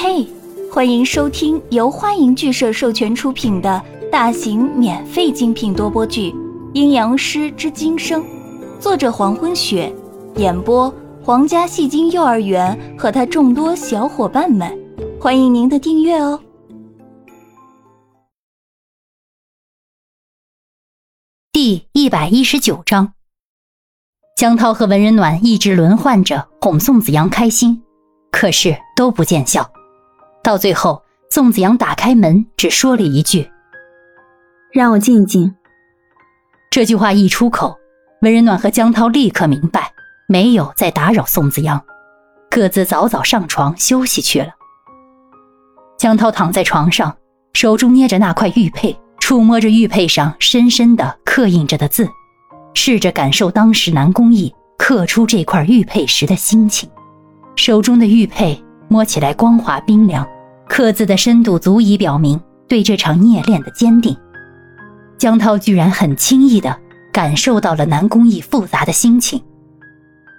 嘿，欢迎收听由欢迎剧社授权出品的大型免费精品多播剧《阴阳师之今生》，作者黄昏雪，演播皇家戏精幼儿园和他众多小伙伴们，欢迎您的订阅哦。第一百一十九章，江涛和文人暖一直轮换着哄宋子阳开心，可是都不见效。到最后，宋子阳打开门，只说了一句：“让我静静。”这句话一出口，文仁暖和江涛立刻明白，没有再打扰宋子阳，各自早早上床休息去了。江涛躺在床上，手中捏着那块玉佩。触摸着玉佩上深深的刻印着的字，试着感受当时南宫义刻出这块玉佩时的心情。手中的玉佩摸起来光滑冰凉，刻字的深度足以表明对这场孽恋的坚定。江涛居然很轻易地感受到了南宫义复杂的心情，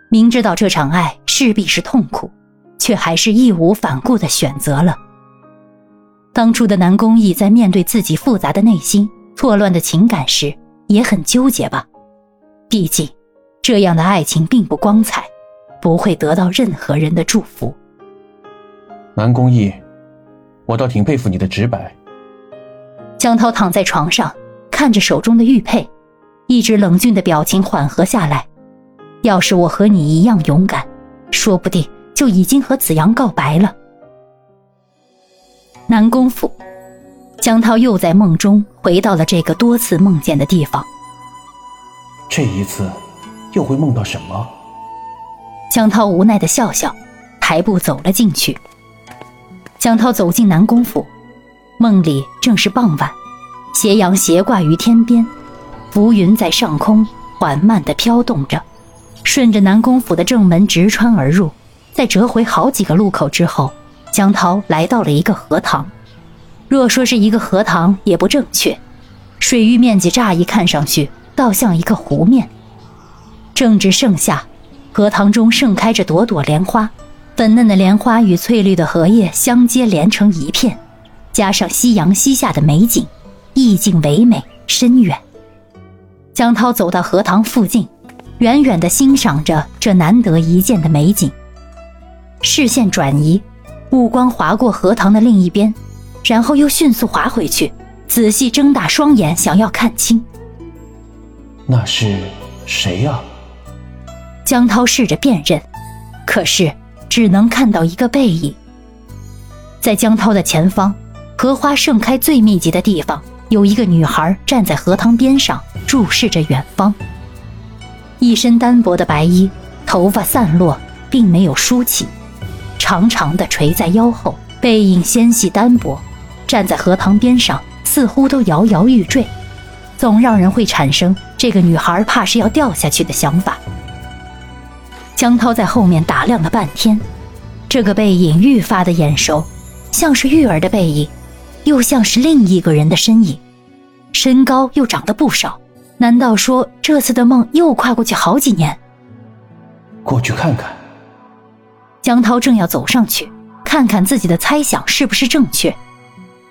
明知道这场爱势必是痛苦，却还是义无反顾地选择了。当初的南宫义在面对自己复杂的内心、错乱的情感时，也很纠结吧？毕竟，这样的爱情并不光彩，不会得到任何人的祝福。南宫义，我倒挺佩服你的直白。江涛躺在床上，看着手中的玉佩，一直冷峻的表情缓和下来。要是我和你一样勇敢，说不定就已经和子阳告白了。南宫府，江涛又在梦中回到了这个多次梦见的地方。这一次，又会梦到什么？江涛无奈的笑笑，抬步走了进去。江涛走进南宫府，梦里正是傍晚，斜阳斜挂于天边，浮云在上空缓慢地飘动着，顺着南宫府的正门直穿而入，在折回好几个路口之后。江涛来到了一个荷塘，若说是一个荷塘也不正确，水域面积乍一看上去倒像一个湖面。正值盛夏，荷塘中盛开着朵朵莲花，粉嫩的莲花与翠绿的荷叶相接连成一片，加上夕阳西下的美景，意境唯美深远。江涛走到荷塘附近，远远地欣赏着这难得一见的美景，视线转移。目光划过荷塘的另一边，然后又迅速划回去，仔细睁大双眼，想要看清。那是谁呀？江涛试着辨认，可是只能看到一个背影。在江涛的前方，荷花盛开最密集的地方，有一个女孩站在荷塘边上，注视着远方。一身单薄的白衣，头发散落，并没有梳起。长长的垂在腰后，背影纤细单薄，站在荷塘边上，似乎都摇摇欲坠，总让人会产生这个女孩怕是要掉下去的想法。江涛在后面打量了半天，这个背影愈发的眼熟，像是玉儿的背影，又像是另一个人的身影，身高又长得不少，难道说这次的梦又跨过去好几年？过去看看。江涛正要走上去，看看自己的猜想是不是正确，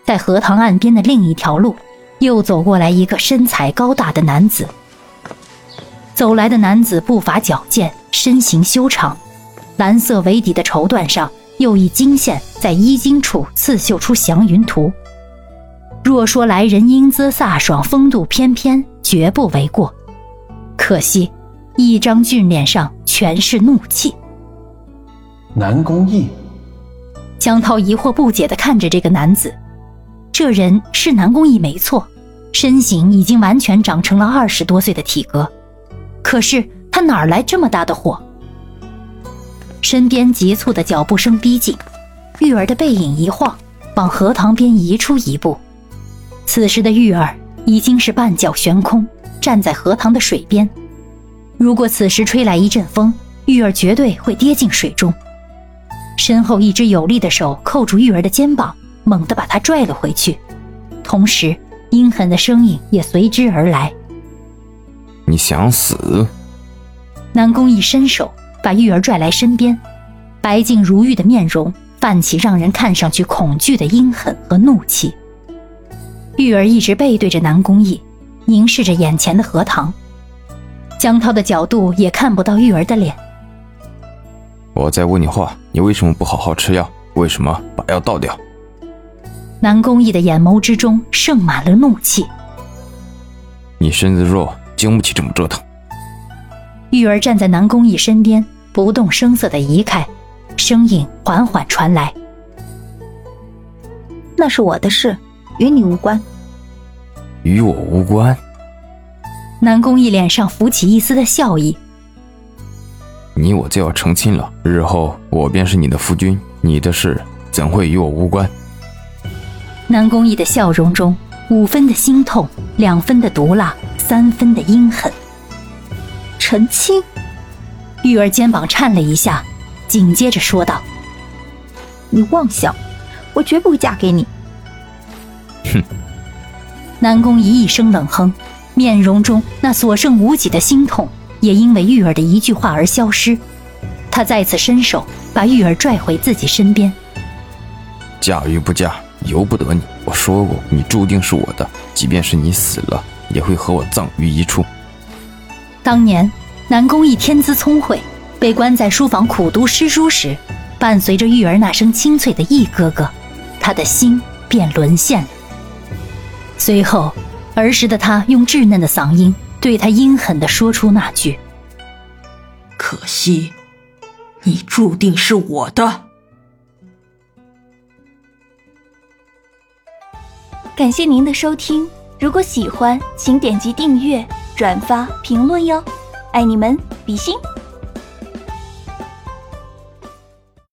在荷塘岸边的另一条路，又走过来一个身材高大的男子。走来的男子步伐矫健，身形修长，蓝色为底的绸缎上又以金线在衣襟处刺绣出祥云图。若说来人英姿飒爽，风度翩翩，绝不为过。可惜，一张俊脸上全是怒气。南宫义，江涛疑惑不解地看着这个男子。这人是南宫义没错，身形已经完全长成了二十多岁的体格。可是他哪来这么大的火？身边急促的脚步声逼近，玉儿的背影一晃，往荷塘边移出一步。此时的玉儿已经是半脚悬空，站在荷塘的水边。如果此时吹来一阵风，玉儿绝对会跌进水中。身后一只有力的手扣住玉儿的肩膀，猛地把她拽了回去，同时阴狠的声音也随之而来：“你想死？”南宫一伸手把玉儿拽来身边，白净如玉的面容泛起让人看上去恐惧的阴狠和怒气。玉儿一直背对着南宫义，凝视着眼前的荷塘。江涛的角度也看不到玉儿的脸。我在问你话，你为什么不好好吃药？为什么把药倒掉？南宫义的眼眸之中盛满了怒气。你身子弱，经不起这么折腾。玉儿站在南宫逸身边，不动声色地移开，声音缓缓传来：“那是我的事，与你无关。”与我无关。南宫逸脸上浮起一丝的笑意。你我就要成亲了，日后我便是你的夫君，你的事怎会与我无关？南宫逸的笑容中，五分的心痛，两分的毒辣，三分的阴狠。成亲？玉儿肩膀颤了一下，紧接着说道：“你妄想，我绝不会嫁给你。”哼！南宫仪一声冷哼。面容中那所剩无几的心痛，也因为玉儿的一句话而消失。他再次伸手把玉儿拽回自己身边。嫁与不嫁，由不得你。我说过，你注定是我的，即便是你死了，也会和我葬于一处。当年南宫义天资聪慧，被关在书房苦读诗书时，伴随着玉儿那声清脆的“义哥哥”，他的心便沦陷了。随后。儿时的他用稚嫩的嗓音对他阴狠地说出那句：“可惜，你注定是我的。”感谢您的收听，如果喜欢，请点击订阅、转发、评论哟，爱你们，比心。